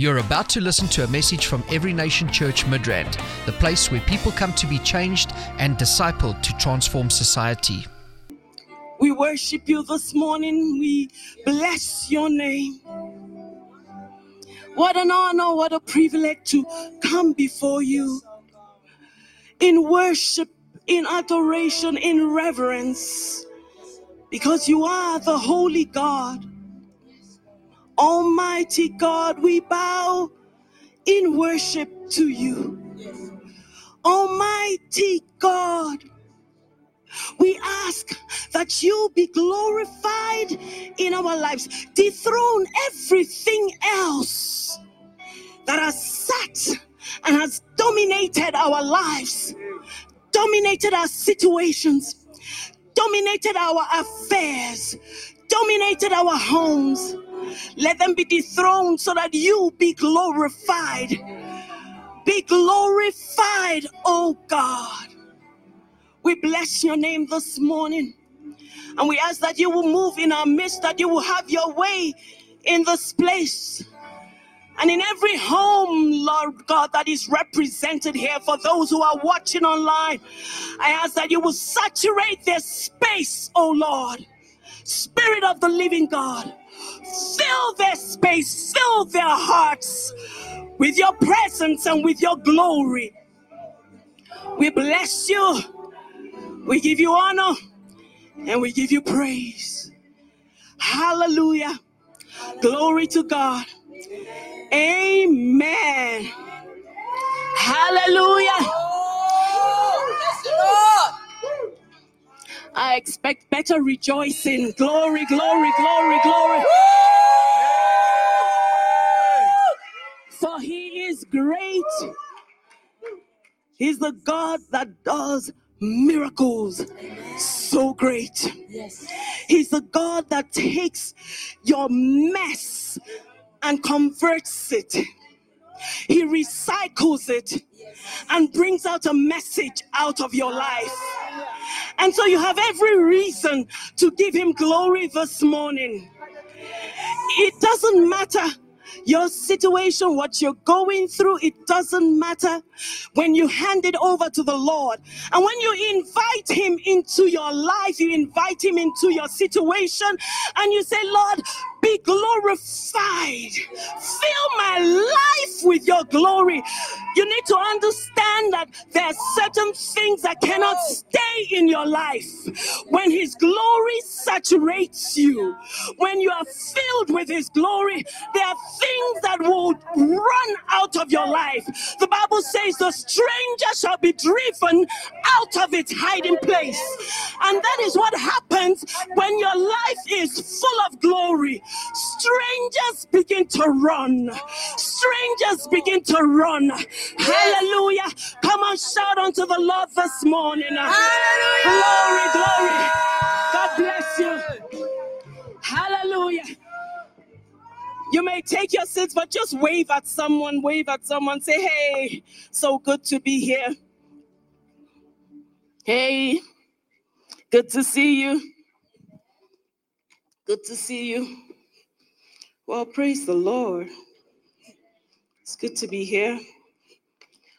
You're about to listen to a message from Every Nation Church Midrand, the place where people come to be changed and discipled to transform society. We worship you this morning. We bless your name. What an honor, what a privilege to come before you in worship, in adoration, in reverence, because you are the holy God. Almighty God, we bow in worship to you. Almighty God, we ask that you be glorified in our lives. Dethrone everything else that has sat and has dominated our lives, dominated our situations, dominated our affairs, dominated our homes. Let them be dethroned so that you be glorified. Be glorified, oh God. We bless your name this morning. And we ask that you will move in our midst, that you will have your way in this place. And in every home, Lord God, that is represented here, for those who are watching online, I ask that you will saturate their space, oh Lord. Spirit of the living God, fill their space, fill their hearts with your presence and with your glory. We bless you. We give you honor and we give you praise. Hallelujah. Glory to God. Amen. Hallelujah. I expect better rejoicing. Glory, glory, glory, glory. For he is great. He's the God that does miracles so great. Yes. He's the God that takes your mess and converts it. He recycles it and brings out a message out of your life. And so you have every reason to give him glory this morning. It doesn't matter your situation, what you're going through, it doesn't matter when you hand it over to the Lord. And when you invite Him into your life, you invite Him into your situation, and you say, Lord, be glorified. Fill my life with your glory. You need to understand that there are certain things that cannot stay in your life. When His glory saturates you, when you are filled with His glory, there are things that will run out of your life. The Bible says the stranger shall be driven out of its hiding place. And that is what happens when your life is full of glory. Strangers begin to run. Strangers begin to run. Hallelujah. Come on, shout unto the Lord this morning. Hallelujah. Glory, glory. God bless you. Hallelujah. You may take your seats, but just wave at someone, wave at someone, say, hey, so good to be here. Hey, good to see you. Good to see you. Well, praise the Lord. It's good to be here.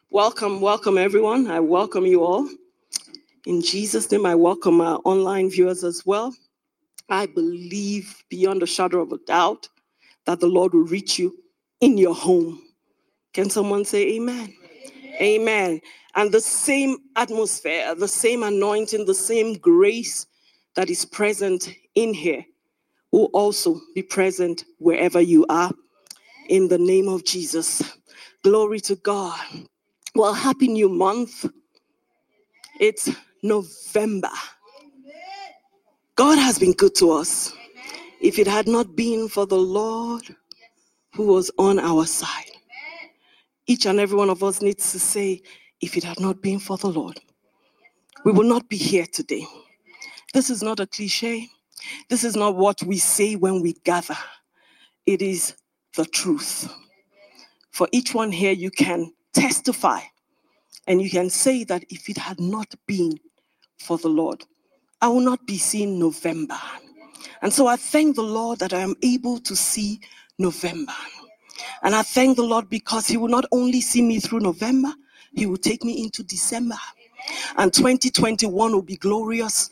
Welcome, welcome, everyone. I welcome you all. In Jesus' name, I welcome our online viewers as well. I believe beyond a shadow of a doubt that the Lord will reach you in your home. Can someone say amen? Amen. And the same atmosphere, the same anointing, the same grace that is present in here will also be present wherever you are. In the name of Jesus. Glory to God. Well, happy new month. It's November. God has been good to us. If it had not been for the Lord who was on our side, each and every one of us needs to say, if it had not been for the Lord, we will not be here today. This is not a cliche. This is not what we say when we gather. It is the truth. For each one here, you can testify and you can say that if it had not been for the Lord, I will not be seeing November. And so I thank the Lord that I am able to see November. And I thank the Lord because He will not only see me through November, He will take me into December. And 2021 will be glorious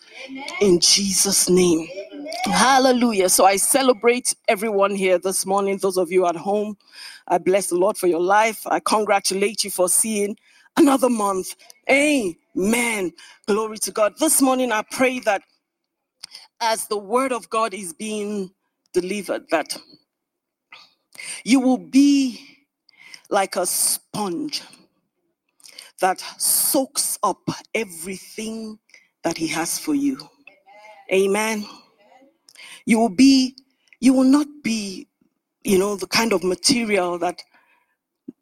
in Jesus' name. Hallelujah. So I celebrate everyone here this morning, those of you at home. I bless the Lord for your life. I congratulate you for seeing another month. Amen. Glory to God. This morning I pray that as the word of God is being delivered, that you will be like a sponge that soaks up everything that He has for you. Amen. You will be, you will not be, you know, the kind of material that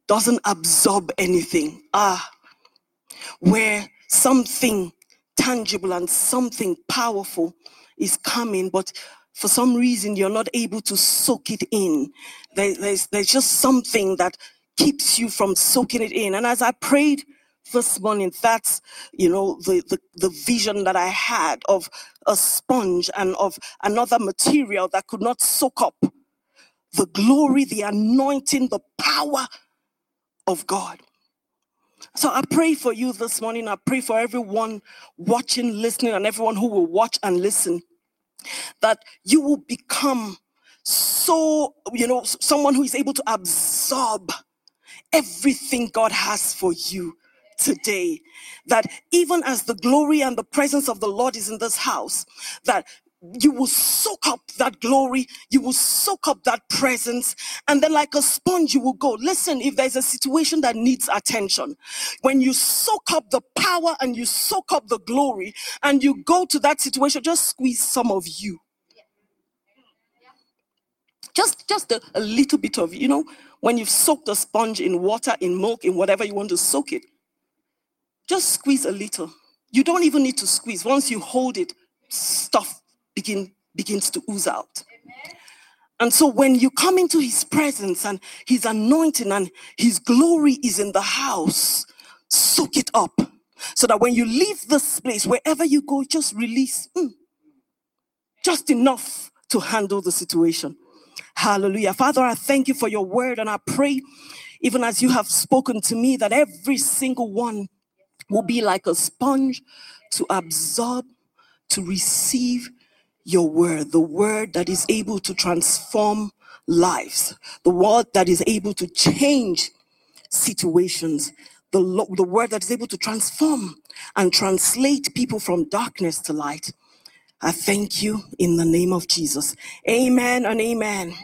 doesn't absorb anything. Ah, where something tangible and something powerful is coming, but for some reason you're not able to soak it in. There, there's, there's just something that keeps you from soaking it in. And as I prayed this morning, that's, you know, the, the, the vision that I had of a sponge and of another material that could not soak up the glory, the anointing, the power of God. So I pray for you this morning. I pray for everyone watching, listening, and everyone who will watch and listen that you will become so, you know, someone who is able to absorb everything God has for you today. That even as the glory and the presence of the Lord is in this house, that you will soak up that glory, you will soak up that presence, and then, like a sponge, you will go. Listen, if there's a situation that needs attention, when you soak up the power and you soak up the glory, and you go to that situation, just squeeze some of you. Just, just a, a little bit of, you know, when you've soaked a sponge in water, in milk, in whatever you want to soak it, just squeeze a little. You don't even need to squeeze. Once you hold it, stuff begin, begins to ooze out. And so when you come into his presence and his anointing and his glory is in the house, soak it up. So that when you leave this place, wherever you go, just release mm, just enough to handle the situation. Hallelujah. Father, I thank you for your word and I pray, even as you have spoken to me, that every single one will be like a sponge to absorb, to receive your word, the word that is able to transform lives, the word that is able to change situations, the, lo- the word that is able to transform and translate people from darkness to light. I thank you in the name of Jesus. Amen and amen.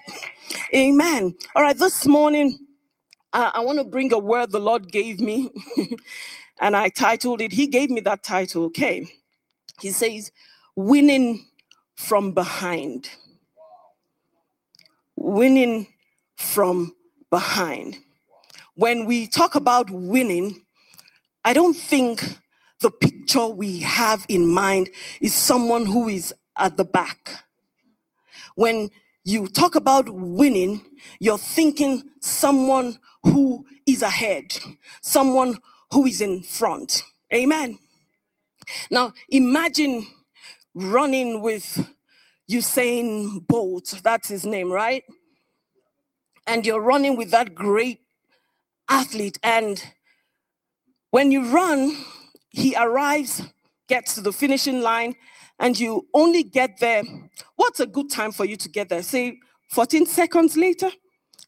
Amen. All right, this morning, uh, I want to bring a word the Lord gave me. and I titled it, He gave me that title, okay. He says, Winning from Behind. Winning from behind. When we talk about winning, I don't think the picture we have in mind is someone who is at the back. When you talk about winning, you're thinking someone who is ahead, someone who is in front. Amen. Now, imagine running with Usain Bolt, that's his name, right? And you're running with that great athlete. And when you run, he arrives, gets to the finishing line, and you only get there. What's a good time for you to get there? Say 14 seconds later?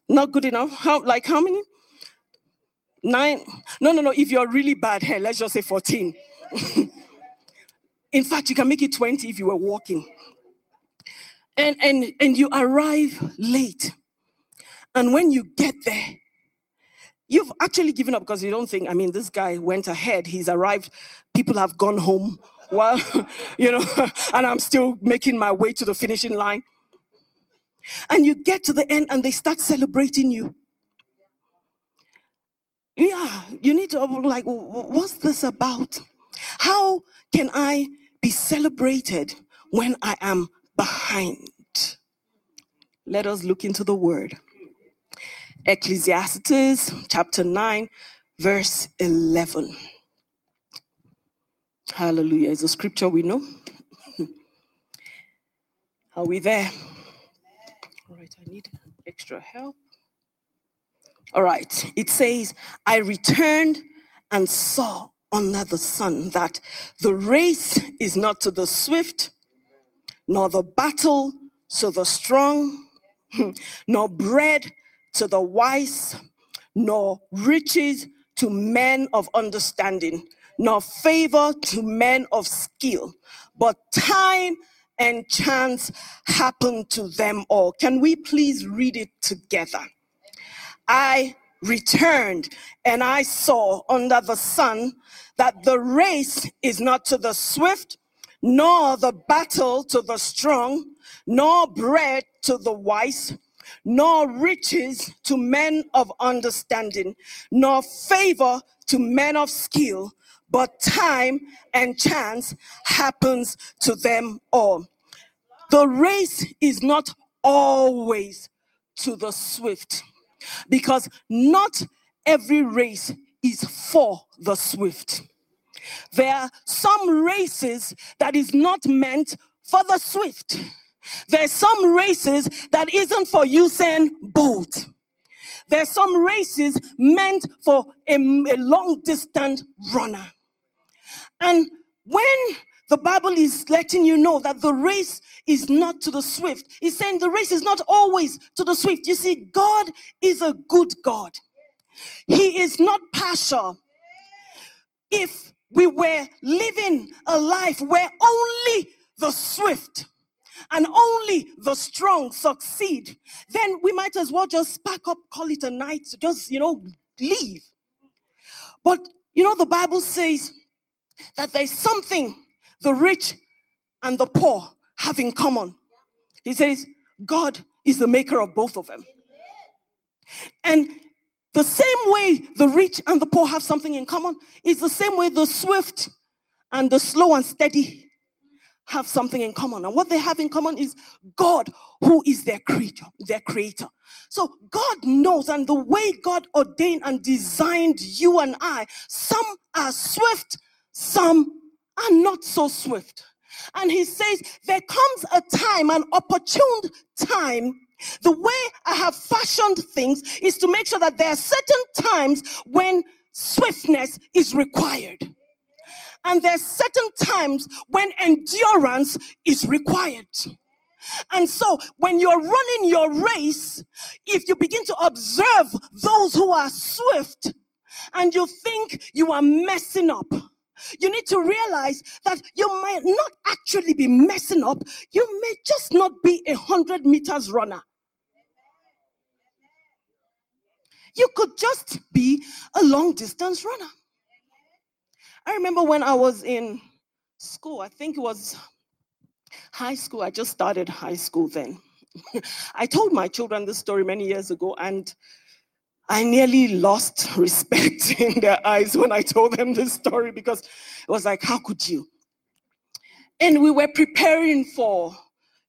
Not good enough. How like how many? Nine. No, no, no. If you're really bad, hey, let's just say 14. In fact, you can make it 20 if you were walking. And and and you arrive late. And when you get there, you've actually given up because you don't think, I mean, this guy went ahead, he's arrived, people have gone home. Well, you know, and I'm still making my way to the finishing line. And you get to the end and they start celebrating you. Yeah, you need to like, what's this about? How can I be celebrated when I am behind? Let us look into the word. Ecclesiastes chapter 9, verse 11. Hallelujah. It's a scripture we know. Are we there? All right, I need extra help. All right. It says, I returned and saw under the sun that the race is not to the swift, nor the battle to the strong, nor bread to the wise, nor riches to men of understanding, nor favor to men of skill, but time and chance happen to them all. Can we please read it together? I returned and I saw under the sun that the race is not to the swift, nor the battle to the strong, nor bread to the wise, nor riches to men of understanding, nor favor to men of skill, but time and chance happens to them all. The race is not always to the swift because not every race is for the swift. There are some races that is not meant for the swift. There's some races that isn't for Usain Bolt. There's some races meant for a, a long distance runner. And when the Bible is letting you know that the race is not to the swift, it's saying the race is not always to the swift. You see, God is a good God, He is not partial. If we were living a life where only the swift and only the strong succeed, then we might as well just pack up, call it a night, just, you know, leave. But, you know, the Bible says that there's something the rich and the poor have in common. He says, God is the maker of both of them. And the same way the rich and the poor have something in common is the same way the swift and the slow and steady have something in common. And what they have in common is God, who is their creator, their creator. So God knows, and the way God ordained and designed you and I, some are swift, some are not so swift. And he says, There comes a time, an opportune time. The way I have fashioned things is to make sure that there are certain times when swiftness is required. And there are certain times when endurance is required. And so when you're running your race, if you begin to observe those who are swift and you think you are messing up, you need to realize that you might not actually be messing up. You may just not be a hundred meters runner. You could just be a long distance runner. I remember when I was in school, I think it was high school. I just started high school then. I told my children this story many years ago, and I nearly lost respect in their eyes when I told them this story because it was like, how could you? And we were preparing for,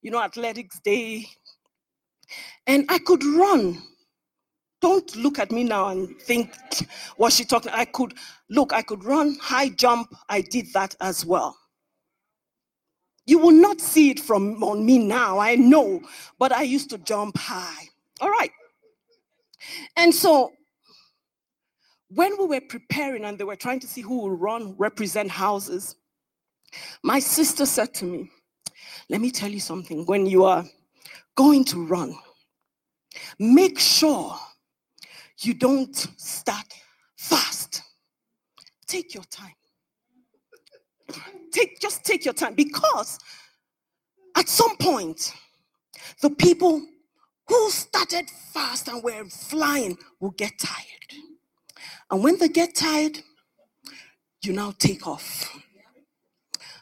you know, athletics day. And I could run. Don't look at me now and think, was she talking? I could, look, I could run, high jump. I did that as well. You will not see it from on me now, I know, but I used to jump high. All right. And so when we were preparing and they were trying to see who will run, represent houses, my sister said to me, Let me tell you something. When you are going to run, make sure you don't start fast. Take your time. Take just take your time because at some point the people who started fast and were flying will get tired. And when they get tired, you now take off.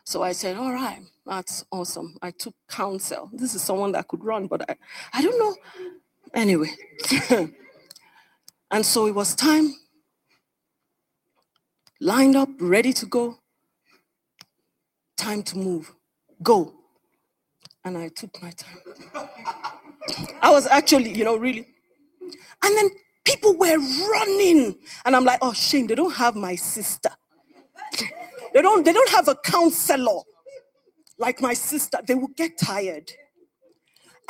So I said, All right, that's awesome. I took counsel. This is someone that could run, but I, I don't know. Anyway. and so it was time, lined up, ready to go. Time to move. Go. And I took my time. I was actually, you know, really. And then people were running. And I'm like, oh, shame, they don't have my sister. They don't, they don't have a counselor like my sister. They will get tired.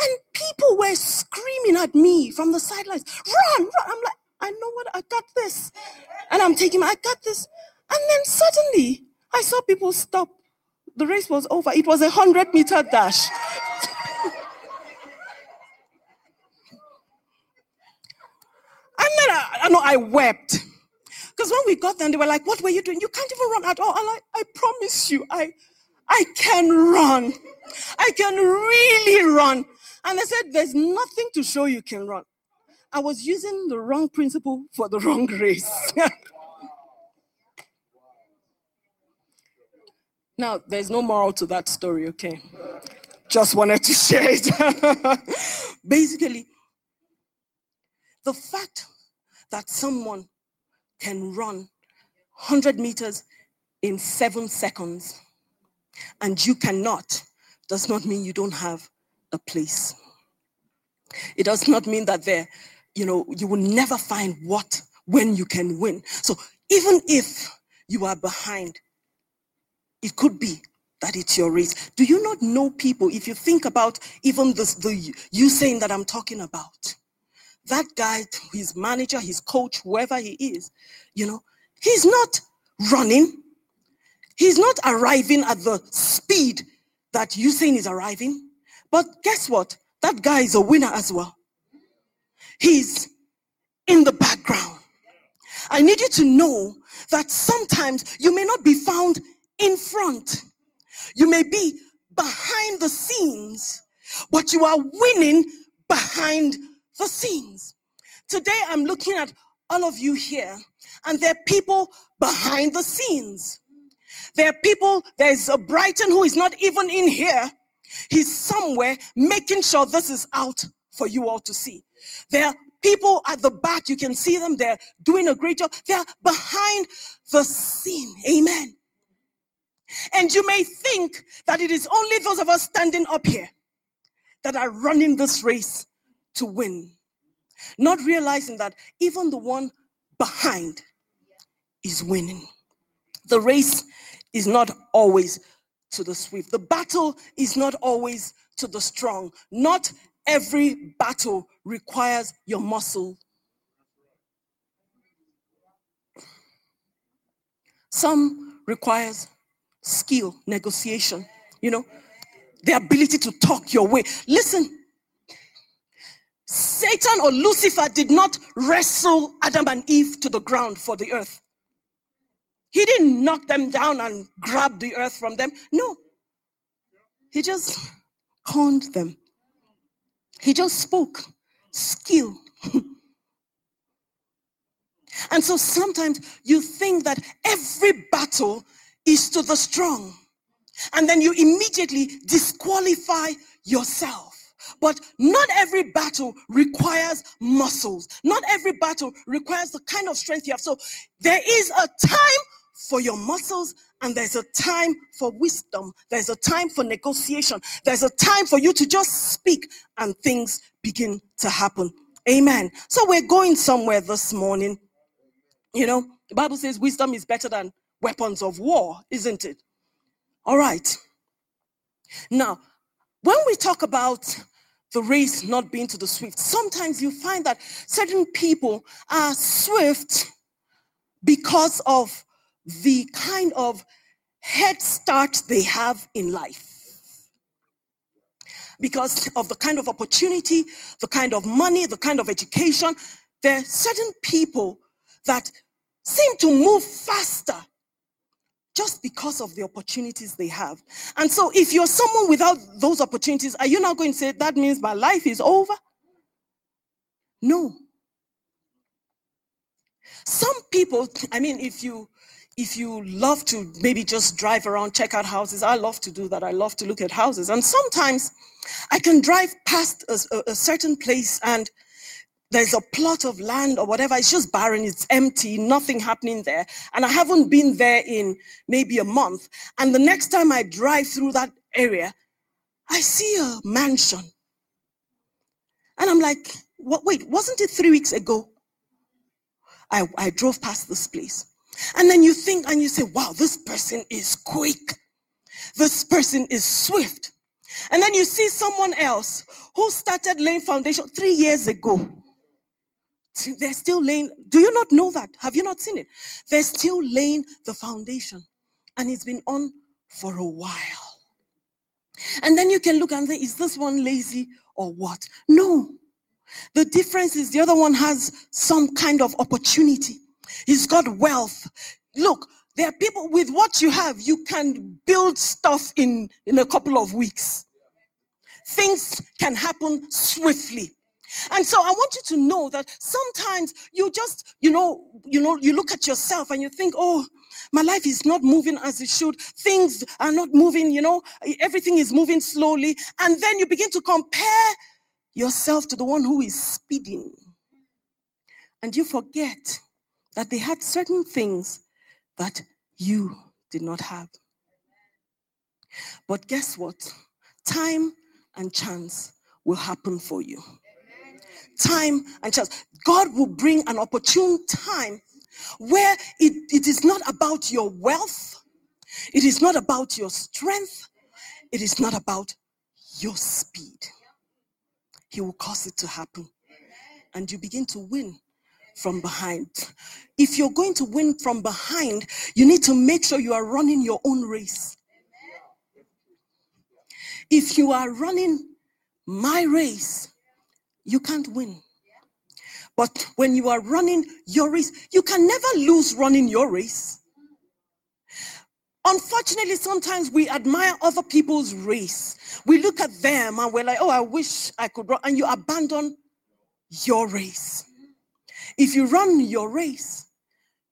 And people were screaming at me from the sidelines, run, run. I'm like, I know what, I got this. And I'm taking I got this. And then suddenly I saw people stop. The race was over. It was a hundred meter dash. and then I, I know I wept. Because when we got there, they were like, What were you doing? You can't even run at all. And I, I promise you, I I can run. I can really run. And they said, There's nothing to show you can run. I was using the wrong principle for the wrong race. now, there's no moral to that story, okay? Just wanted to share it. Basically, the fact that someone can run 100 meters in seven seconds and you cannot does not mean you don't have a place. It does not mean that there, you know, you will never find what when you can win. So even if you are behind, it could be that it's your race. Do you not know people? If you think about even this, the you saying that I'm talking about, that guy, his manager, his coach, whoever he is, you know, he's not running. He's not arriving at the speed that Usain is arriving. But guess what? That guy is a winner as well. He's in the background. I need you to know that sometimes you may not be found in front. You may be behind the scenes, but you are winning behind the scenes. Today I'm looking at all of you here, and there are people behind the scenes. There are people, there's a Brighton who is not even in here. He's somewhere making sure this is out for you all to see. There are people at the back, you can see them, they're doing a great job. They're behind the scene. Amen. And you may think that it is only those of us standing up here that are running this race to win. Not realizing that even the one behind is winning. The race is not always to the swift, the battle is not always to the strong. Not every battle requires your muscle. Some requires skill, negotiation, you know, the ability to talk your way. Listen, Satan or Lucifer did not wrestle Adam and Eve to the ground for the earth. He didn't knock them down and grab the earth from them. No. He just conned them. He just spoke skill. and so sometimes you think that every battle is to the strong. And then you immediately disqualify yourself. But not every battle requires muscles. Not every battle requires the kind of strength you have. So there is a time for your muscles and there's a time for wisdom. There's a time for negotiation. There's a time for you to just speak and things begin to happen. Amen. So we're going somewhere this morning. You know, the Bible says wisdom is better than weapons of war, isn't it? All right. Now, when we talk about the race not being to the swift. Sometimes you find that certain people are swift because of the kind of head start they have in life. Because of the kind of opportunity, the kind of money, the kind of education, there are certain people that seem to move faster just because of the opportunities they have. And so, if you're someone without those opportunities, are you not going to say that means my life is over? No. Some people, I mean, if you if you love to maybe just drive around, check out houses, I love to do that. I love to look at houses. And sometimes I can drive past a, a, certain place and there's a plot of land or whatever, it's just barren, it's empty, nothing happening there. And I haven't been there in maybe a month. And the next time I drive through that area, I see a mansion. And I'm like, what, wait, wasn't it three weeks ago? I, I drove past this place. And then you think and you say, wow, this person is quick. This person is swift. And then you see someone else who started laying foundation three years ago they're still laying. Do you not know that? Have you not seen it? They're still laying the foundation, and it's been on for a while. And then you can look and say, is this one lazy or what? No. The difference is the other one has some kind of opportunity. He's got wealth. Look, there are people with what you have, you can build stuff in, in a couple of weeks. Things can happen swiftly. And so I want you to know that sometimes you just, you know, you know, you look at yourself and you think, oh, my life is not moving as it should. Things are not moving, you know, everything is moving slowly. And then you begin to compare yourself to the one who is speeding. And you forget that they had certain things that you did not have. But guess what? Time and chance will happen for you. Time and chance. God will bring an opportune time where it, it is not about your wealth, it is not about your strength, it is not about your speed. He will cause it to happen. And you begin to win from behind. If you're going to win from behind, you need to make sure you are running your own race. If you are running my race, you can't win. But when you are running your race, you can never lose running your race. Unfortunately, sometimes we admire other people's race. We look at them and we're like, oh, I wish I could run. And you abandon your race. If you run your race,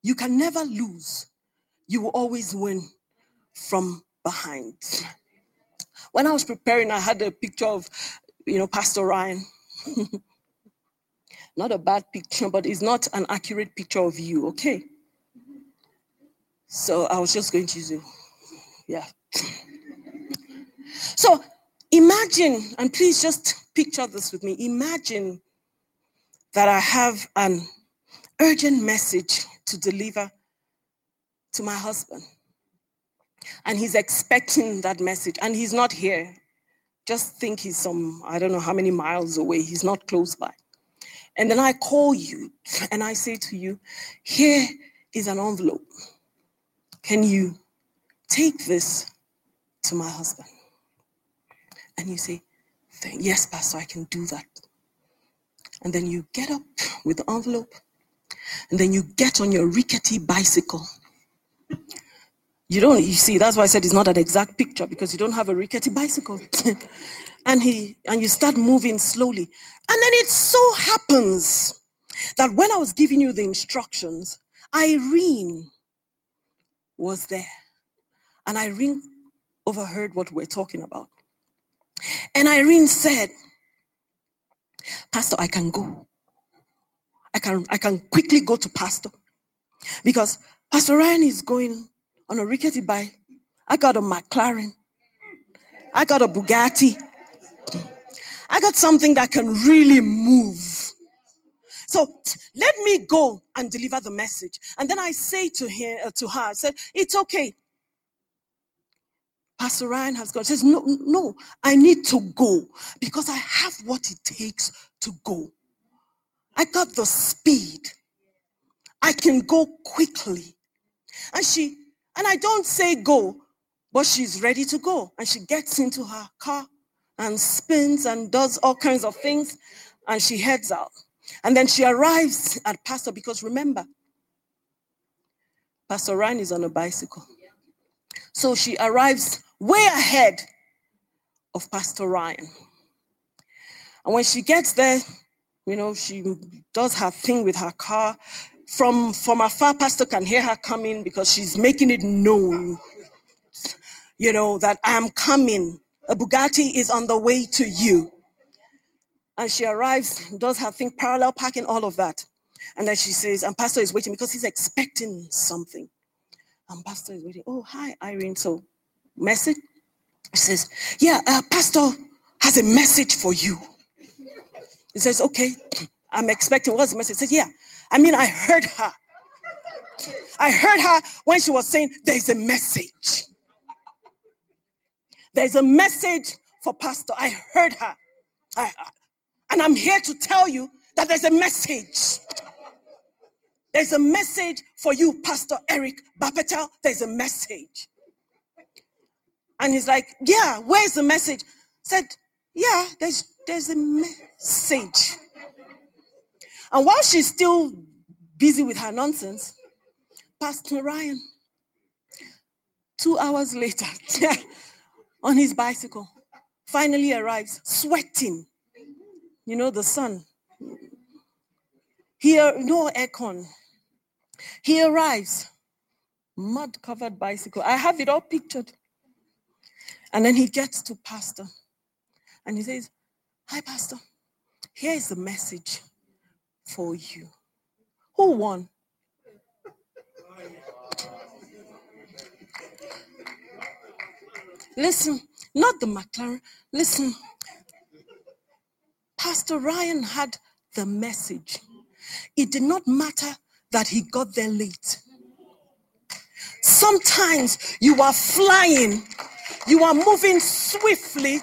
you can never lose. You will always win from behind. When I was preparing, I had a picture of, you know, Pastor Ryan. not a bad picture, but it's not an accurate picture of you, okay? So I was just going to use. Yeah. So imagine, and please just picture this with me. Imagine that I have an urgent message to deliver to my husband. And he's expecting that message, and he's not here. Just think he's some, I don't know how many miles away. He's not close by. And then I call you and I say to you, here is an envelope. Can you take this to my husband? And you say, yes, Pastor, I can do that. And then you get up with the envelope and then you get on your rickety bicycle. You don't, you see, that's why I said it's not an exact picture because you don't have a rickety bicycle. and he and you start moving slowly. And then it so happens that when i was giving you the instructions irene was there. And irene overheard what we're talking about. And irene said pastor i can go. I can i can quickly go to pastor. Because pastor ryan is going a rickety bike i got a mclaren i got a bugatti I got something that can really move. So let me go and deliver the message. And then I say to him, uh, to her, I said, it's okay. Pastor Ryan has gone. Says, no, no, I need to go because I have what it takes to go. I got the speed. I can go quickly. And she, and I don't say go, but she's ready to go. And she gets into her car and spins and does all kinds of things. And she heads out. And then she arrives at Pastor because remember, Pastor Ryan is on a bicycle. So she arrives way ahead of Pastor Ryan. And when she gets there, you know, she does her thing with her car. From, from afar, Pastor can hear her coming because she's making it known, you know, that I'm coming. A Bugatti is on the way to you. And she arrives, does her thing, parallel parking, all of that. And then she says, and Pastor is waiting because he's expecting something. And Pastor is waiting. Oh, hi, Irene. So, message? She says, Yeah, uh, Pastor has a message for you. He says, Okay, I'm expecting. What's the message? He says, Yeah, I mean, I heard her. I heard her when she was saying, There's a message. There's a message for Pastor. I heard her. I, and I'm here to tell you that there's a message. There's a message for you, Pastor Eric Bapetel. There's a message. And he's like, Yeah, where's the message? Said, Yeah, there's there's a message. And while she's still busy with her nonsense, Pastor Ryan, two hours later, on his bicycle, finally arrives, sweating. You know, the sun. Here, uh, no aircon. He arrives, mud covered bicycle. I have it all pictured. And then he gets to Pastor and he says, Hi, Pastor. Here is the message for you. Who won? Listen, not the McLaren. Listen, Pastor Ryan had the message. It did not matter that he got there late. Sometimes you are flying, you are moving swiftly,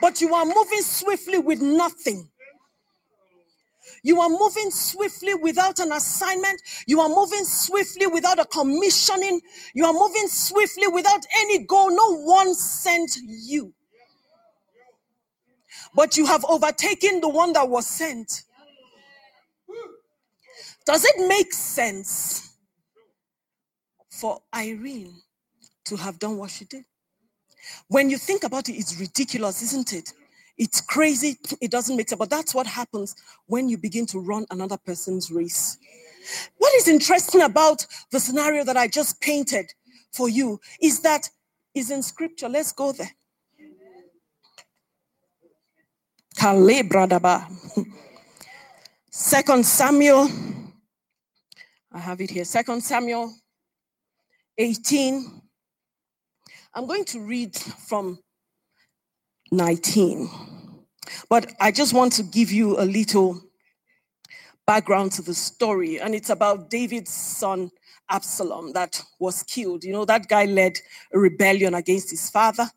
but you are moving swiftly with nothing. You are moving swiftly without an assignment. You are moving swiftly without a commissioning. You are moving swiftly without any goal. No one sent you. But you have overtaken the one that was sent. Does it make sense for Irene to have done what she did? When you think about it, it's ridiculous, isn't it? It's crazy. It doesn't make sense. But that's what happens when you begin to run another person's race. What is interesting about the scenario that I just painted for you is that is in scripture. Let's go there. Second Samuel. I have it here. Second Samuel 18. I'm going to read from 19. But I just want to give you a little background to the story. And it's about David's son, Absalom, that was killed. You know, that guy led a rebellion against his father.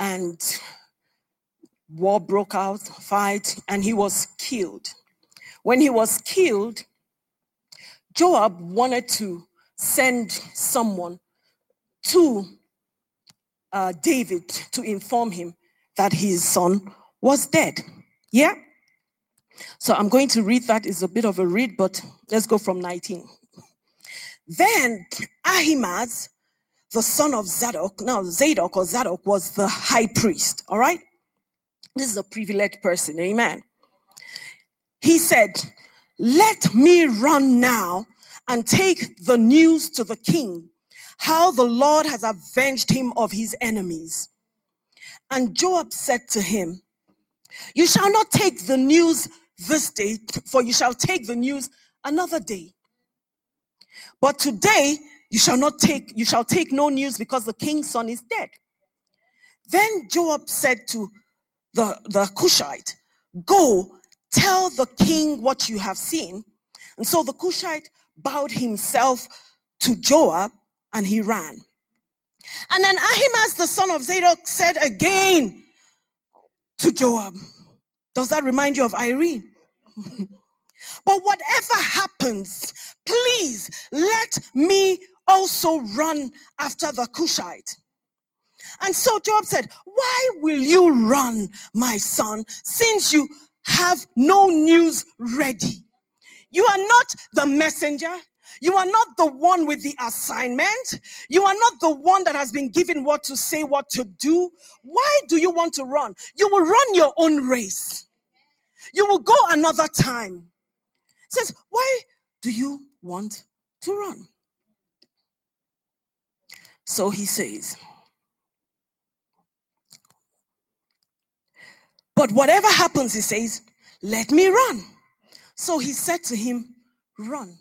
And war broke out, fight, and he was killed. When he was killed, Joab wanted to send someone to uh, David to inform him that his son was dead. Yeah? So I'm going to read that. It's a bit of a read, but let's go from 19. Then Ahimaaz, the son of Zadok, now Zadok or Zadok was the high priest, all right? This is a privileged person, amen. He said, Let me run now and take the news to the king how the Lord has avenged him of his enemies. And Joab said to him, You shall not take the news this day, for you shall take the news another day. But today you shall not take, you shall take no news because the king's son is dead. Then Joab said to the, the Cushite, Go tell the king what you have seen. And so the Cushite bowed himself to Joab and he ran. And then Ahimaaz, the son of Zadok, said again to Joab, Does that remind you of Irene? but whatever happens, please let me also run after the Cushite. And so Joab said, Why will you run, my son, since you have no news ready? You are not the messenger. You are not the one with the assignment. You are not the one that has been given what to say, what to do. Why do you want to run? You will run your own race. You will go another time. says, why do you want to run? So he says, but whatever happens, he says, let me run. So he said to him, run.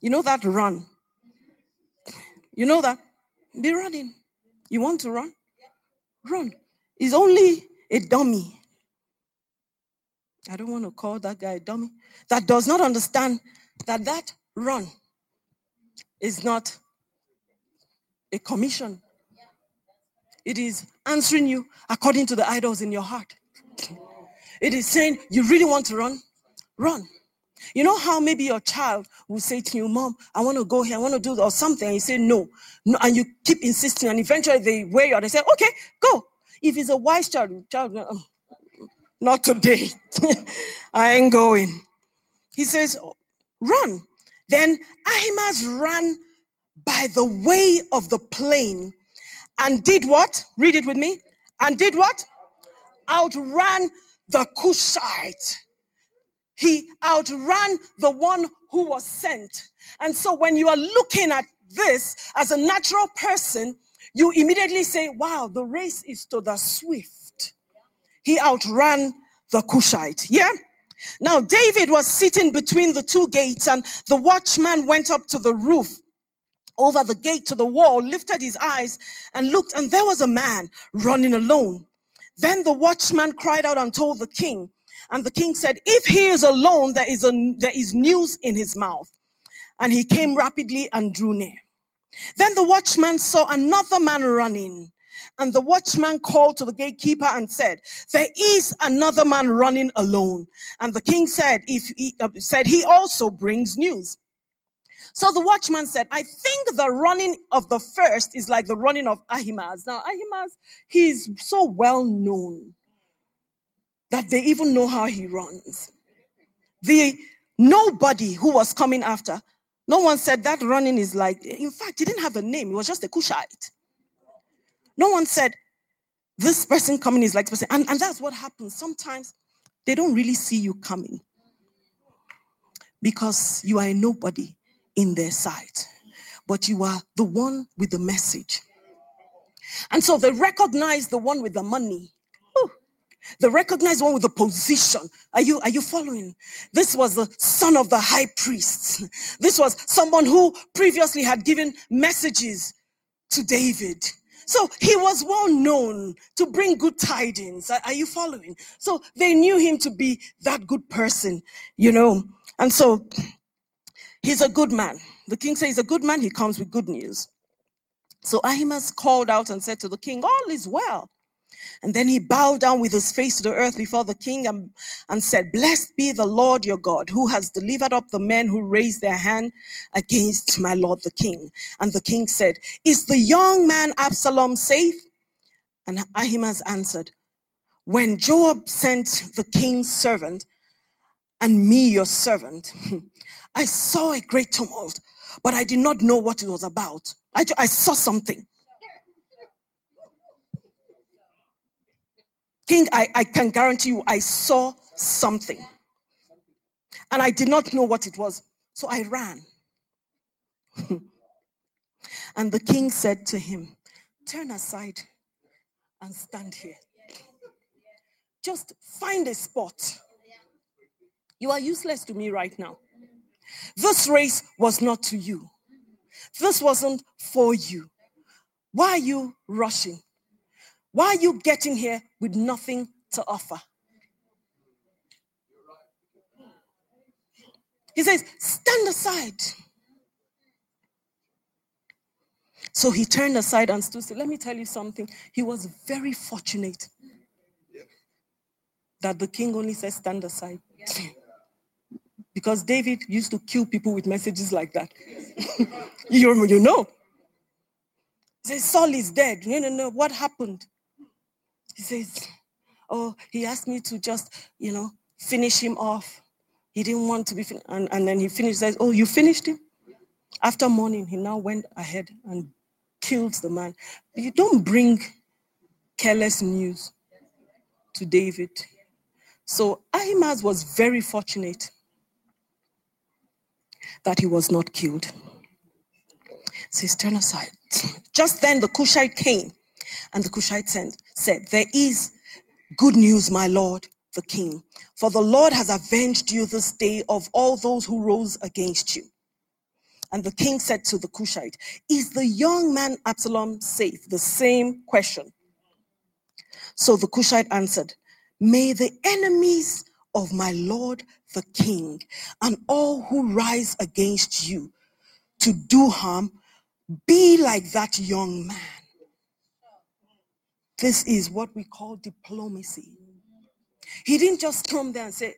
You know that run. You know that? Be running. You want to run? Run. It's only a dummy. I don't want to call that guy a dummy. That does not understand that that run is not a commission. It is answering you according to the idols in your heart. It is saying, You really want to run? Run. You know how maybe your child will say to you, Mom, I want to go here, I want to do or something, and you say no. no and you keep insisting, and eventually they wear you, out. they say, Okay, go. If it's a wise child, child, um, not today. I ain't going. He says, Run. Then Ahimaaz ran by the way of the plain and did what? Read it with me. And did what? Outran the Cushite. He outran the one who was sent. And so when you are looking at this as a natural person, you immediately say, wow, the race is to the swift. He outran the Cushite. Yeah? Now, David was sitting between the two gates, and the watchman went up to the roof over the gate to the wall, lifted his eyes and looked, and there was a man running alone. Then the watchman cried out and told the king. And the king said, If he is alone, there is, a, there is news in his mouth. And he came rapidly and drew near. Then the watchman saw another man running. And the watchman called to the gatekeeper and said, There is another man running alone. And the king said, If he uh, said he also brings news. So the watchman said, I think the running of the first is like the running of Ahimaaz. Now, Ahimaaz, he's so well known that they even know how he runs. The nobody who was coming after, no one said that running is like, in fact, he didn't have a name, he was just a Cushite. No one said, this person coming is like this person. And, and that's what happens. Sometimes they don't really see you coming because you are a nobody in their sight, but you are the one with the message. And so they recognize the one with the money. They recognized one with the position. Are you are you following? This was the son of the high priest. This was someone who previously had given messages to David. So he was well known to bring good tidings. Are, are you following? So they knew him to be that good person, you know. And so He's a good man. The king says he's a good man, he comes with good news. So Ahimaaz called out and said to the king, All is well. And then he bowed down with his face to the earth before the king and, and said, Blessed be the Lord your God, who has delivered up the men who raised their hand against my lord the king. And the king said, Is the young man Absalom safe? And Ahimaaz answered, When Joab sent the king's servant and me, your servant, I saw a great tumult, but I did not know what it was about. I, I saw something. King, I, I can guarantee you, I saw something. And I did not know what it was. So I ran. and the king said to him, Turn aside and stand here. Just find a spot. You are useless to me right now. This race was not to you. This wasn't for you. Why are you rushing? Why are you getting here with nothing to offer? He says, Stand aside. So he turned aside and stood. Let me tell you something. He was very fortunate that the king only said, Stand aside. Because David used to kill people with messages like that. you, you know. He says, Saul is dead. No, no, no. What happened? He says, Oh, he asked me to just, you know, finish him off. He didn't want to be. And, and then he finished, says, Oh, you finished him? After morning, he now went ahead and killed the man. You don't bring careless news to David. So Ahimaaz was very fortunate that he was not killed. Says, turn aside. Just then the Cushite came, and the Cushite said, There is good news, my lord, the king. For the Lord has avenged you this day of all those who rose against you. And the king said to the Cushite, Is the young man Absalom safe? The same question. So the Cushite answered, May the enemies of my Lord the King and all who rise against you to do harm, be like that young man. This is what we call diplomacy. He didn't just come there and say,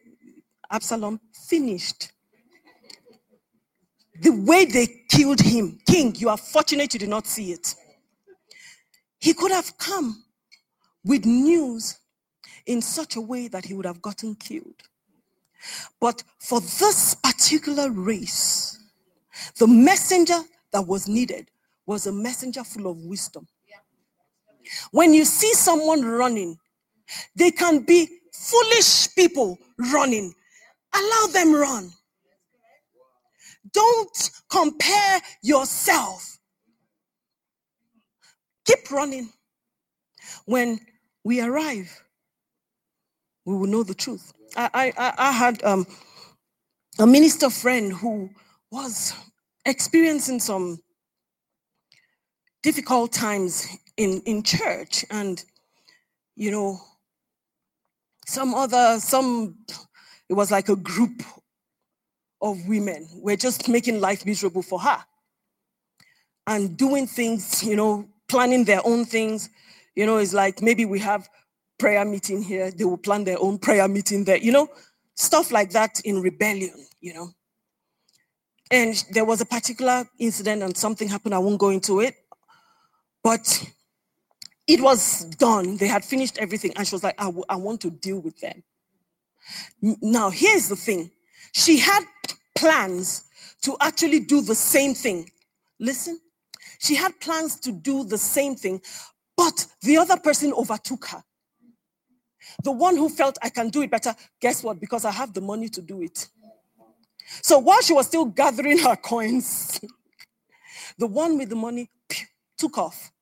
Absalom finished. The way they killed him, King, you are fortunate you did not see it. He could have come with news in such a way that he would have gotten killed. But for this particular race, the messenger that was needed was a messenger full of wisdom. When you see someone running, they can be foolish people running. Allow them run. Don't compare yourself. Keep running. When we arrive, we will know the truth. I, I, I had um, a minister friend who was experiencing some difficult times in, in church and you know some other some it was like a group of women were just making life miserable for her and doing things you know planning their own things. You know it's like maybe we have prayer meeting here they will plan their own prayer meeting there you know stuff like that in rebellion you know. And there was a particular incident and something happened i won't go into it but it was done. They had finished everything. And she was like, I, w- I want to deal with them. Now, here's the thing she had plans to actually do the same thing. Listen, she had plans to do the same thing, but the other person overtook her. The one who felt I can do it better, guess what? Because I have the money to do it. So while she was still gathering her coins, the one with the money took off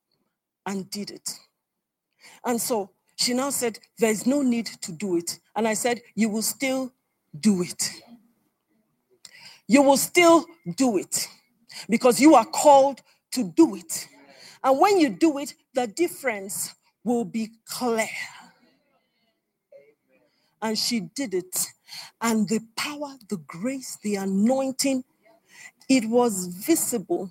and did it. And so she now said, There's no need to do it. And I said, You will still do it. You will still do it because you are called to do it. And when you do it, the difference will be clear. And she did it. And the power, the grace, the anointing, it was visible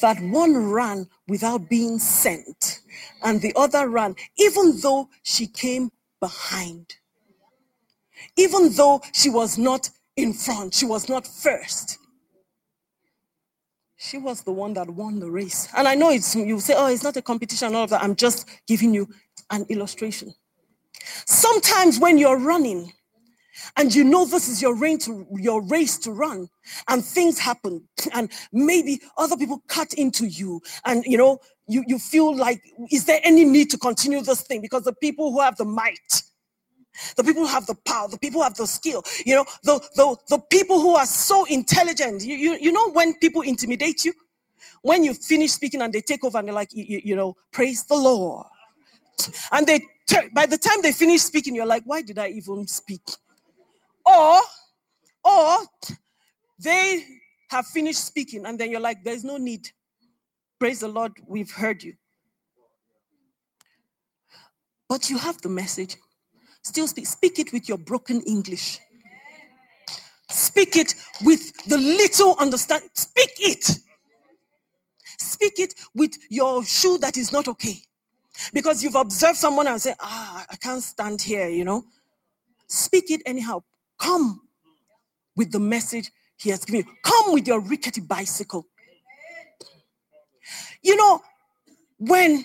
that one ran without being sent and the other ran, even though she came behind. Even though she was not in front, she was not first. She was the one that won the race. And I know it's you say, oh, it's not a competition, all of that. I'm just giving you an illustration. Sometimes when you're running, and you know this is your race to your race to run. And things happen. And maybe other people cut into you. And you know you, you feel like is there any need to continue this thing? Because the people who have the might the people who have the power the people who have the skill you know the the, the people who are so intelligent. You, you you know when people intimidate you? When you finish speaking and they take over and they're like you, you know praise the lord. And they by the time they finish speaking you're like why did i even speak or, or they have finished speaking and then you're like, there's no need. Praise the Lord, we've heard you. But you have the message. Still speak. Speak it with your broken English. Speak it with the little understand. Speak it. Speak it with your shoe that is not okay. Because you've observed someone and say, ah, I can't stand here, you know. Speak it anyhow. Come with the message he has given you. Come with your rickety bicycle. You know, when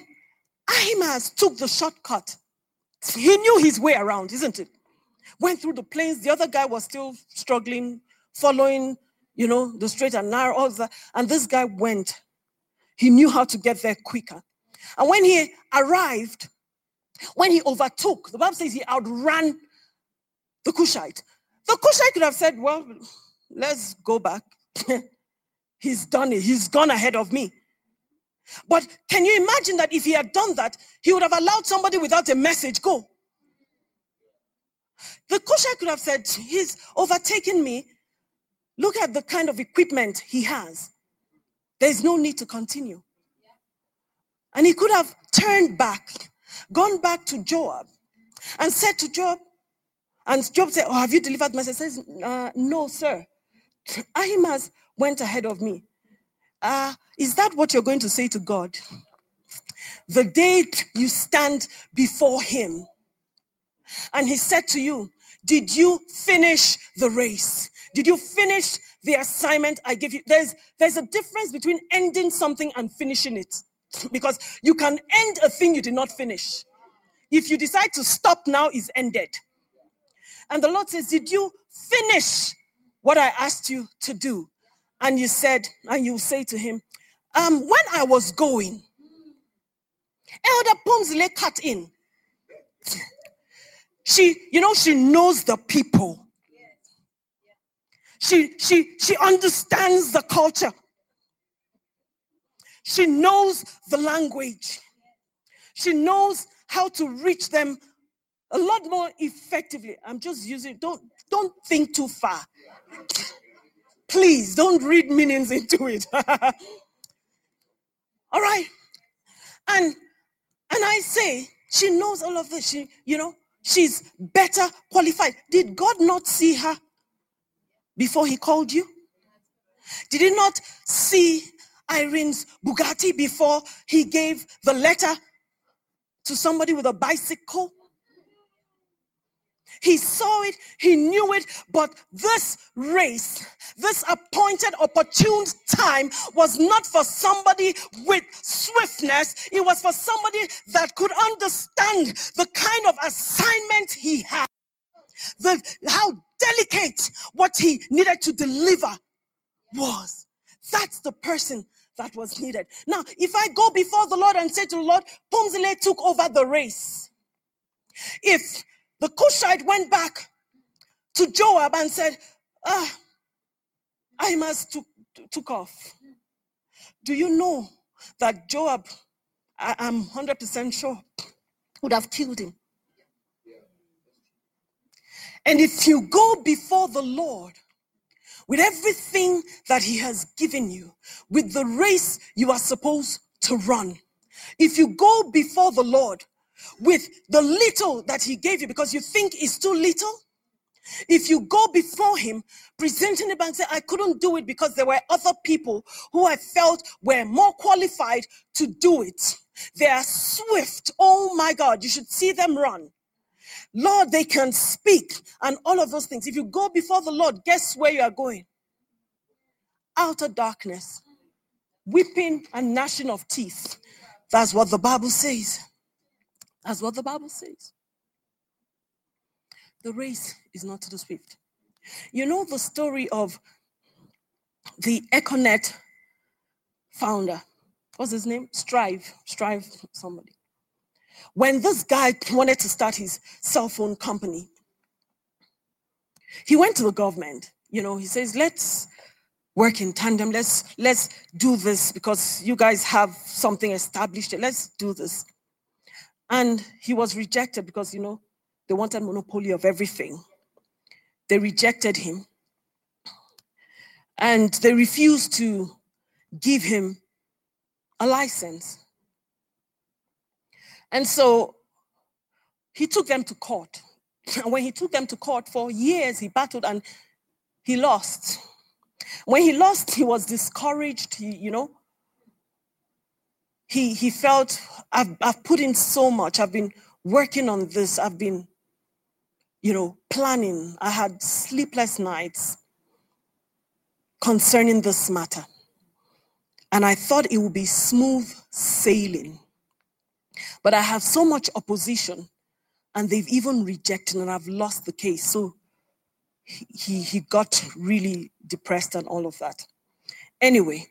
Ahimaaz took the shortcut, he knew his way around, isn't it? Went through the plains. The other guy was still struggling, following, you know, the straight and narrow, all that. And this guy went. He knew how to get there quicker. And when he arrived, when he overtook, the Bible says he outran the Cushite. The Cushite could have said, Well, let's go back. He's done it. He's gone ahead of me. But can you imagine that if he had done that, he would have allowed somebody without a message go? The Cushite could have said, He's overtaken me. Look at the kind of equipment he has. There's no need to continue. And he could have turned back, gone back to Joab, and said to Joab, and Joab said, Oh, have you delivered message? He says, uh, No, sir. Ahimaaz went ahead of me. Uh, is that what you're going to say to God? The day you stand before him, and he said to you, Did you finish the race? Did you finish the assignment I gave you? There's there's a difference between ending something and finishing it. Because you can end a thing you did not finish. If you decide to stop now, is ended. And the Lord says, Did you finish what I asked you to do? And you said, and you say to him, um, when I was going, Elder Pumzile cut in. She, you know, she knows the people. She, she, she understands the culture. She knows the language. She knows how to reach them a lot more effectively. I'm just using, don't, don't think too far. Please don't read meanings into it. all right. And and I say, she knows all of this. She, you know, she's better qualified. Did God not see her before he called you? Did he not see Irene's Bugatti before he gave the letter to somebody with a bicycle? He saw it, he knew it, but this race, this appointed, opportune time was not for somebody with swiftness. It was for somebody that could understand the kind of assignment he had, the, how delicate what he needed to deliver was. That's the person that was needed. Now, if I go before the Lord and say to the Lord, Pumzile took over the race. If the Cushite went back to Joab and said, Ah, must took, took off. Do you know that Joab, I, am 100% sure, would have killed him? And if you go before the Lord with everything that He has given you, with the race you are supposed to run, if you go before the Lord with the little that he gave you because you think it's too little. If you go before him presenting the bank, say, I couldn't do it because there were other people who I felt were more qualified to do it. They are swift. Oh my God, you should see them run. Lord, they can speak and all of those things. If you go before the Lord, guess where you are going? Outer darkness, weeping and gnashing of teeth. That's what the Bible says. That's what the Bible says. The race is not to the swift. You know the story of the Econet founder. What's his name? Strive. Strive somebody. When this guy wanted to start his cell phone company, he went to the government. You know, he says, let's work in tandem. Let's let's do this because you guys have something established. Let's do this. And he was rejected because, you know, they wanted monopoly of everything. They rejected him. And they refused to give him a license. And so he took them to court. And when he took them to court for years, he battled and he lost. When he lost, he was discouraged. He, you know, he he felt I've I've put in so much. I've been working on this. I've been, you know, planning. I had sleepless nights concerning this matter. And I thought it would be smooth sailing. But I have so much opposition, and they've even rejected, and I've lost the case. So he, he got really depressed and all of that. Anyway,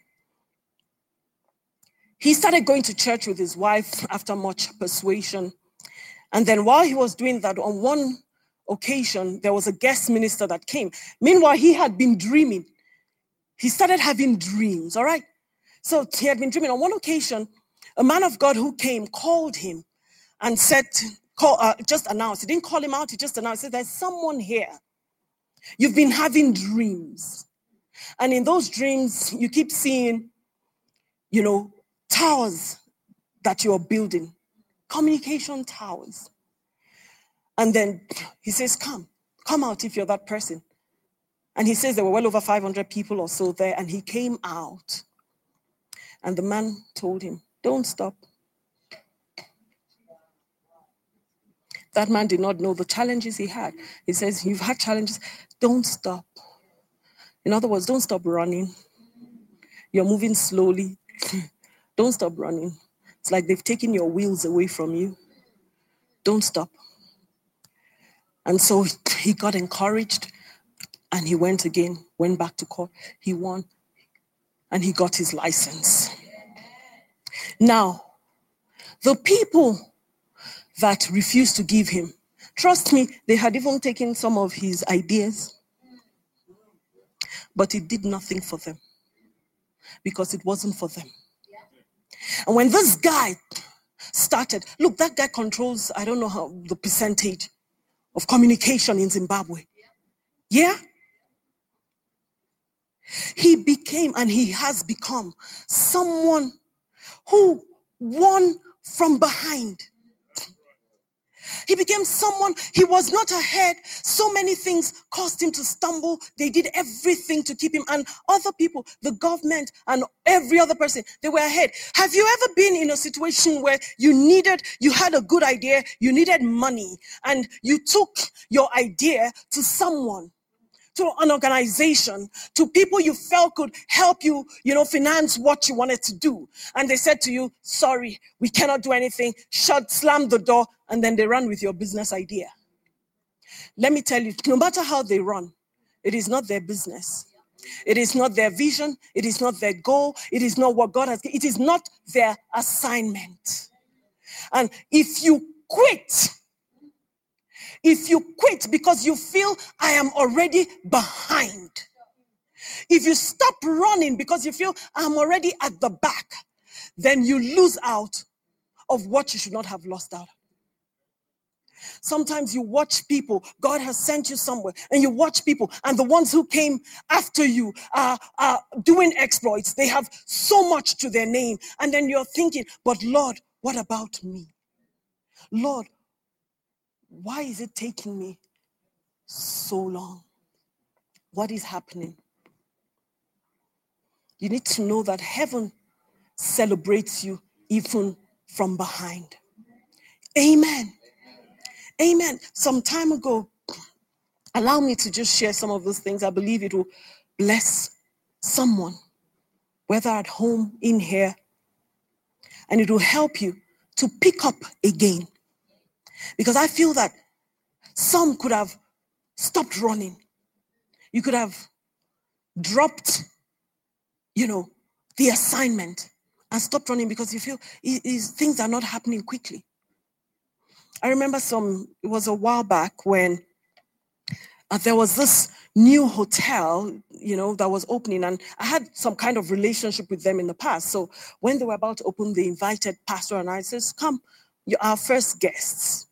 he started going to church with his wife after much persuasion. And then while he was doing that, on one occasion, there was a guest minister that came. Meanwhile, he had been dreaming. He started having dreams, all right? So he had been dreaming. On one occasion, a man of God who came called him and said, call, uh, just announced. He didn't call him out, he just announced, he said, There's someone here. You've been having dreams. And in those dreams, you keep seeing, you know, towers that you're building, communication towers. And then he says, Come, come out if you're that person. And he says there were well over 500 people or so there, and he came out. And the man told him, Don't stop. That man did not know the challenges he had. He says, You've had challenges, don't stop. In other words, don't stop running. You're moving slowly. Don't stop running. It's like they've taken your wheels away from you. Don't stop. And so he got encouraged and he went again, went back to court. He won and he got his license. Now, the people that refused to give him, trust me, they had even taken some of his ideas, but it did nothing for them because it wasn't for them. And when this guy started, look, that guy controls, I don't know how the percentage of communication in Zimbabwe. Yeah? He became and he has become someone who won from behind. He became someone, he was not ahead. So many things caused him to stumble. They did everything to keep him. And other people, the government and every other person, they were ahead. Have you ever been in a situation where you needed, you had a good idea, you needed money, and you took your idea to someone? to an organization, to people you felt could help you, you know, finance what you wanted to do. And they said to you, sorry, we cannot do anything, shut, slam the door, and then they run with your business idea. Let me tell you, no matter how they run, it is not their business. It is not their vision. It is not their goal. It is not what God has. It is not their assignment. And if you quit, if you quit because you feel I am already behind, if you stop running because you feel I'm already at the back, then you lose out of what you should not have lost out. Sometimes you watch people, God has sent you somewhere, and you watch people, and the ones who came after you are, are doing exploits. They have so much to their name. And then you're thinking, but Lord, what about me? Lord, why is it taking me so long? What is happening? You need to know that heaven celebrates you even from behind. Amen. Amen. Some time ago, allow me to just share some of those things. I believe it will bless someone, whether at home, in here, and it will help you to pick up again because I feel that some could have stopped running. You could have dropped, you know, the assignment and stopped running because you feel it, things are not happening quickly. I remember some, it was a while back when uh, there was this new hotel, you know, that was opening, and I had some kind of relationship with them in the past. So when they were about to open, they invited Pastor and I says, "Come, you're our first guests."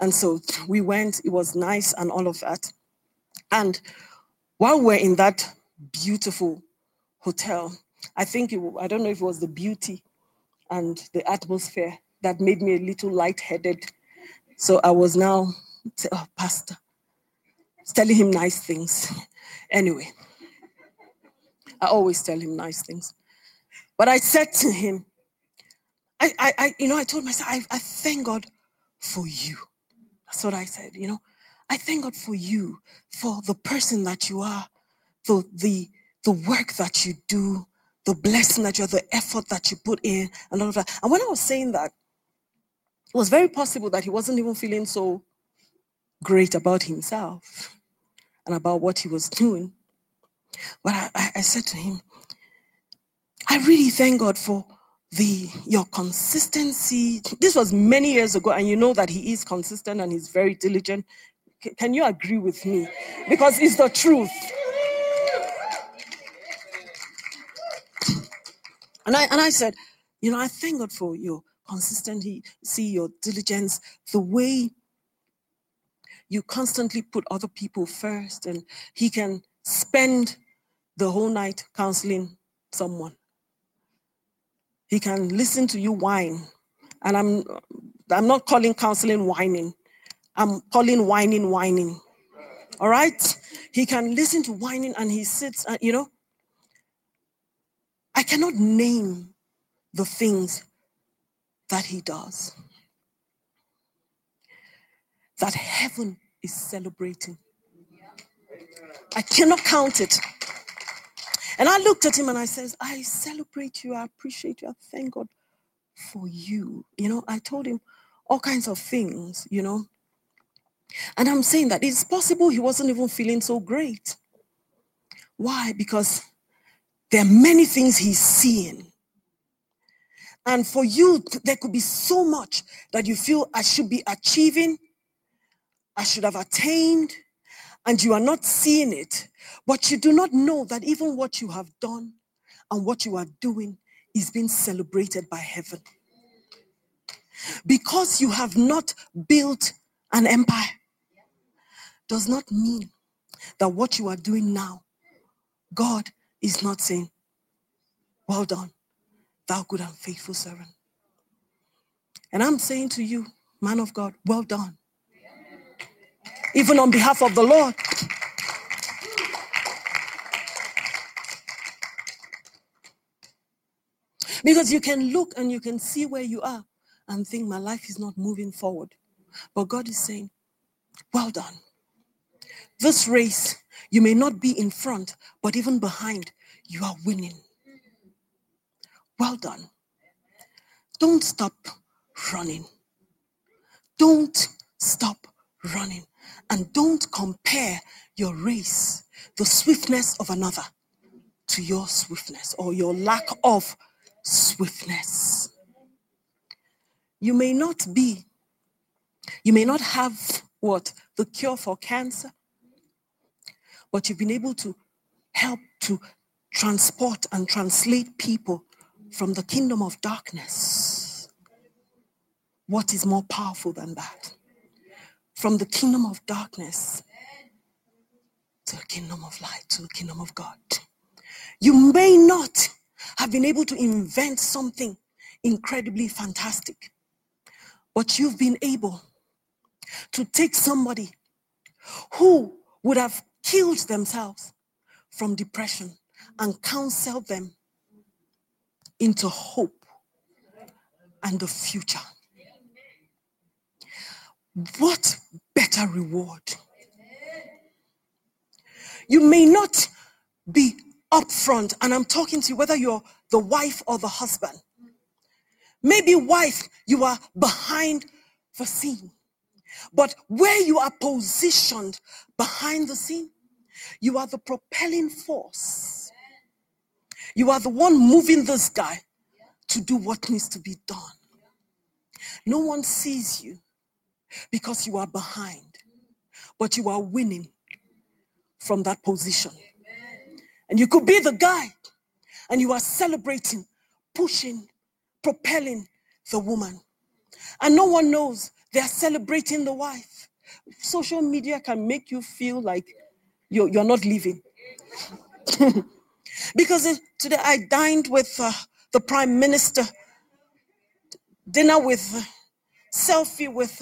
And so we went, it was nice and all of that. And while we're in that beautiful hotel, I think it, I don't know if it was the beauty and the atmosphere that made me a little lightheaded. So I was now, oh, Pastor, telling him nice things. Anyway, I always tell him nice things. But I said to him, I, I, I you know, I told myself, I, I thank God for you. That's what I said, you know. I thank God for you, for the person that you are, the the the work that you do, the blessing that you're, the effort that you put in, and all of that. And when I was saying that, it was very possible that he wasn't even feeling so great about himself and about what he was doing. But I, I said to him, I really thank God for the your consistency. This was many years ago and you know that he is consistent and he's very diligent. Can you agree with me? Because it's the truth. And i and i said you know i thank god for your consistency see your diligence the way you constantly put other people first and he can spend the whole night counseling someone he can listen to you whine. And I'm I'm not calling counseling whining. I'm calling whining whining. All right? He can listen to whining and he sits, and, you know. I cannot name the things that he does. that heaven is celebrating. I cannot count it. And I looked at him and I says, I celebrate you. I appreciate you. I thank God for you. You know, I told him all kinds of things, you know. And I'm saying that it's possible he wasn't even feeling so great. Why? Because there are many things he's seeing. And for you, there could be so much that you feel I should be achieving, I should have attained, and you are not seeing it. But you do not know that even what you have done and what you are doing is being celebrated by heaven. Because you have not built an empire does not mean that what you are doing now, God is not saying, Well done, thou good and faithful servant. And I'm saying to you, man of God, well done. Even on behalf of the Lord. Because you can look and you can see where you are and think, my life is not moving forward. But God is saying, well done. This race, you may not be in front, but even behind, you are winning. Well done. Don't stop running. Don't stop running. And don't compare your race, the swiftness of another, to your swiftness or your lack of swiftness. You may not be, you may not have what? The cure for cancer, but you've been able to help to transport and translate people from the kingdom of darkness. What is more powerful than that? From the kingdom of darkness to the kingdom of light, to the kingdom of God. You may not have been able to invent something incredibly fantastic, but you've been able to take somebody who would have killed themselves from depression and counsel them into hope and the future. What better reward? You may not be upfront, and I'm talking to you whether you're the wife or the husband. Maybe, wife, you are behind the scene. But where you are positioned behind the scene, you are the propelling force. You are the one moving this guy to do what needs to be done. No one sees you because you are behind, but you are winning from that position. And you could be the guy and you are celebrating, pushing, propelling the woman. And no one knows they are celebrating the wife. Social media can make you feel like you're, you're not living. because uh, today I dined with uh, the prime minister, dinner with, uh, selfie with,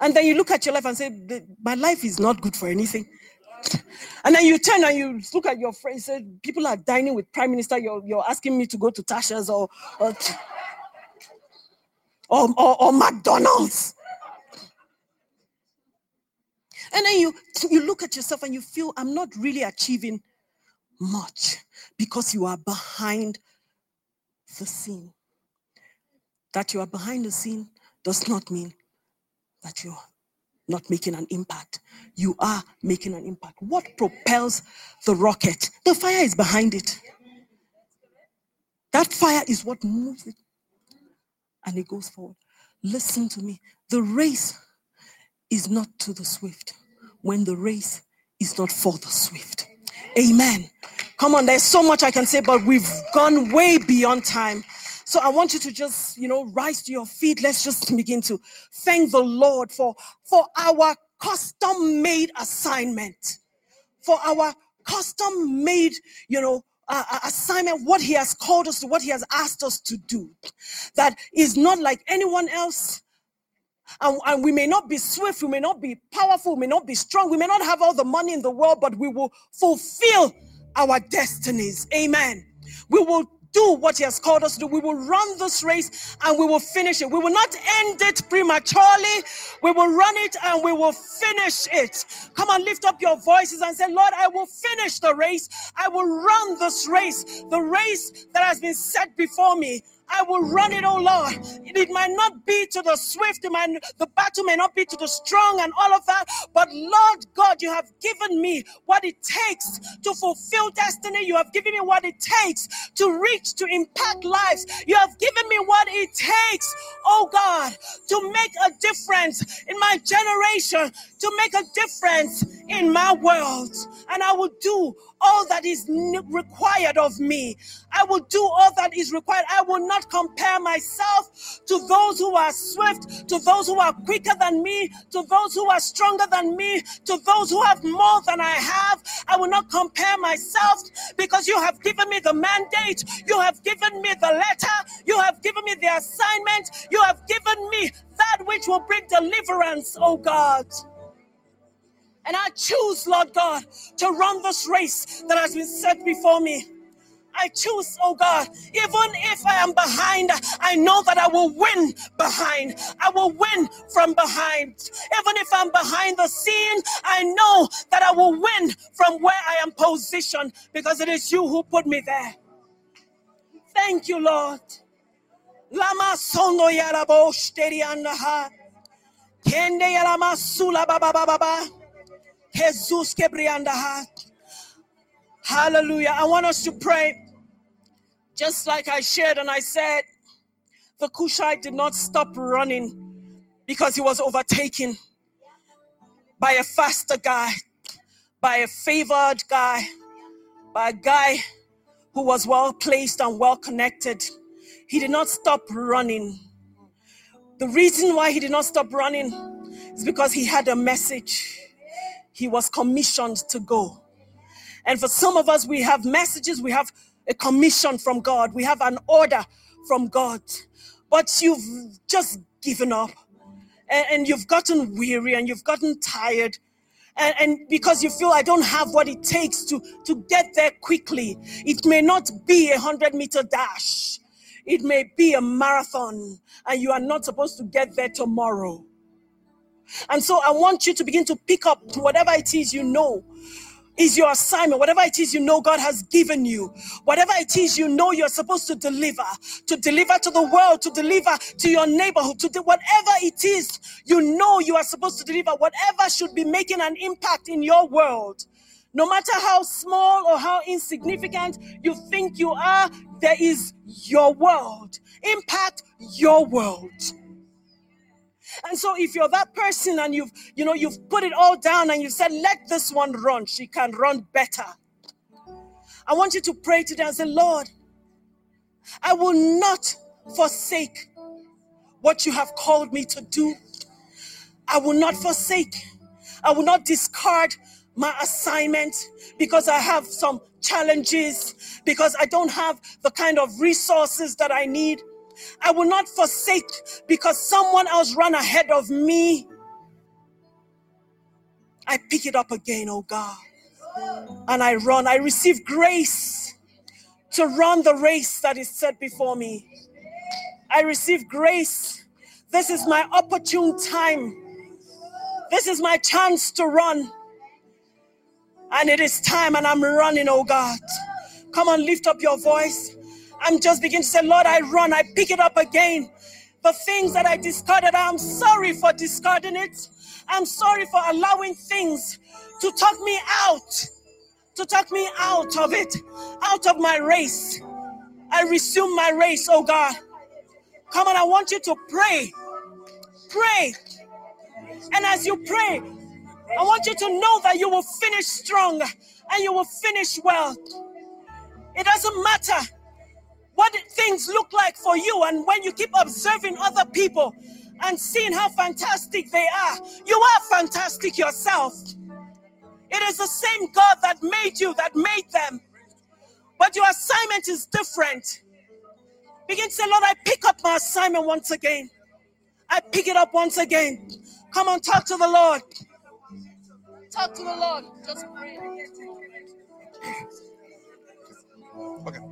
and then you look at your life and say, My life is not good for anything. And then you turn and you look at your friends, say, people are dining with prime minister. You're, you're asking me to go to Tasha's or or, or, or, or McDonald's. And then you you look at yourself and you feel I'm not really achieving much because you are behind the scene. That you are behind the scene does not mean that you're not making an impact. You are making an impact. What propels the rocket? The fire is behind it. That fire is what moves it. And it goes forward. Listen to me. The race is not to the swift when the race is not for the swift. Amen. Come on, there's so much I can say, but we've gone way beyond time. So I want you to just, you know, rise to your feet. Let's just begin to thank the Lord for, for our custom made assignment, for our custom made, you know, uh, assignment, what He has called us to, what He has asked us to do. That is not like anyone else. And, and, we may not be swift, we may not be powerful, we may not be strong, we may not have all the money in the world, but we will fulfill our destinies. Amen. We will do what He has called us to do. We will run this race and we will finish it. We will not end it prematurely. We will run it and we will finish it. Come on, lift up your voices and say, Lord, I will finish the race. I will run this race, the race that has been set before me. I will run it, oh Lord. It might not be to the swift, it might, the battle may not be to the strong and all of that, but Lord God, you have given me what it takes to fulfill destiny. You have given me what it takes to reach, to impact lives. You have given me what it takes, oh God, to make a difference in my generation, to make a difference in my world. And I will do all that is required of me. I will do all that is required. I will not compare myself to those who are swift, to those who are quicker than me, to those who are stronger than me, to those who have more than I have. I will not compare myself because you have given me the mandate, you have given me the letter, you have given me the assignment, you have given me that which will bring deliverance, oh God. And I choose, Lord God, to run this race that has been set before me. I choose, oh God, even if I am behind, I know that I will win behind. I will win from behind. Even if I'm behind the scene, I know that I will win from where I am positioned because it is you who put me there. Thank you, Lord. Lama sono yarabo shteri andaha. Kende yarama sula baba baba. Jesus Kebriandaha. Hallelujah. I want us to pray. Just like I shared and I said, the Cushite did not stop running because he was overtaken by a faster guy, by a favored guy, by a guy who was well placed and well connected. He did not stop running. The reason why he did not stop running is because he had a message he was commissioned to go. And for some of us, we have messages, we have a commission from God, we have an order from God, but you've just given up. And, and you've gotten weary and you've gotten tired. And, and, because you feel I don't have what it takes to, to get there quickly, it may not be a hundred meter dash, it may be a marathon, and you are not supposed to get there tomorrow. And so I want you to begin to pick up whatever it is you know is your assignment, whatever it is you know God has given you, whatever it is you know you're supposed to deliver, to deliver to the world, to deliver to your neighborhood, to do whatever it is you know you are supposed to deliver, whatever should be making an impact in your world. No matter how small or how insignificant you think you are, there is your world. Impact your world. And so if you're that person and you've, you know, you've put it all down and you said, let this one run, she can run better. I want you to pray today and say, Lord, I will not forsake what you have called me to do. I will not forsake. I will not discard my assignment because I have some challenges, because I don't have the kind of resources that I need. I will not forsake because someone else ran ahead of me. I pick it up again, oh God, and I run. I receive grace to run the race that is set before me. I receive grace. This is my opportune time. This is my chance to run. And it is time, and I'm running, oh God. Come on, lift up your voice. I'm just beginning to say, Lord, I run, I pick it up again. The things that I discarded, I'm sorry for discarding it. I'm sorry for allowing things to talk me out, to talk me out of it, out of my race. I resume my race, oh God. Come on, I want you to pray. Pray. And as you pray, I want you to know that you will finish strong and you will finish well. It doesn't matter what things look like for you. And when you keep observing other people and seeing how fantastic they are, you are fantastic yourself. It is the same God that made you, that made them. But your assignment is different. Begin to say, Lord, I pick up my assignment once again. I pick it up once again. Come on, talk to the Lord. Talk to the Lord. Just pray. Okay.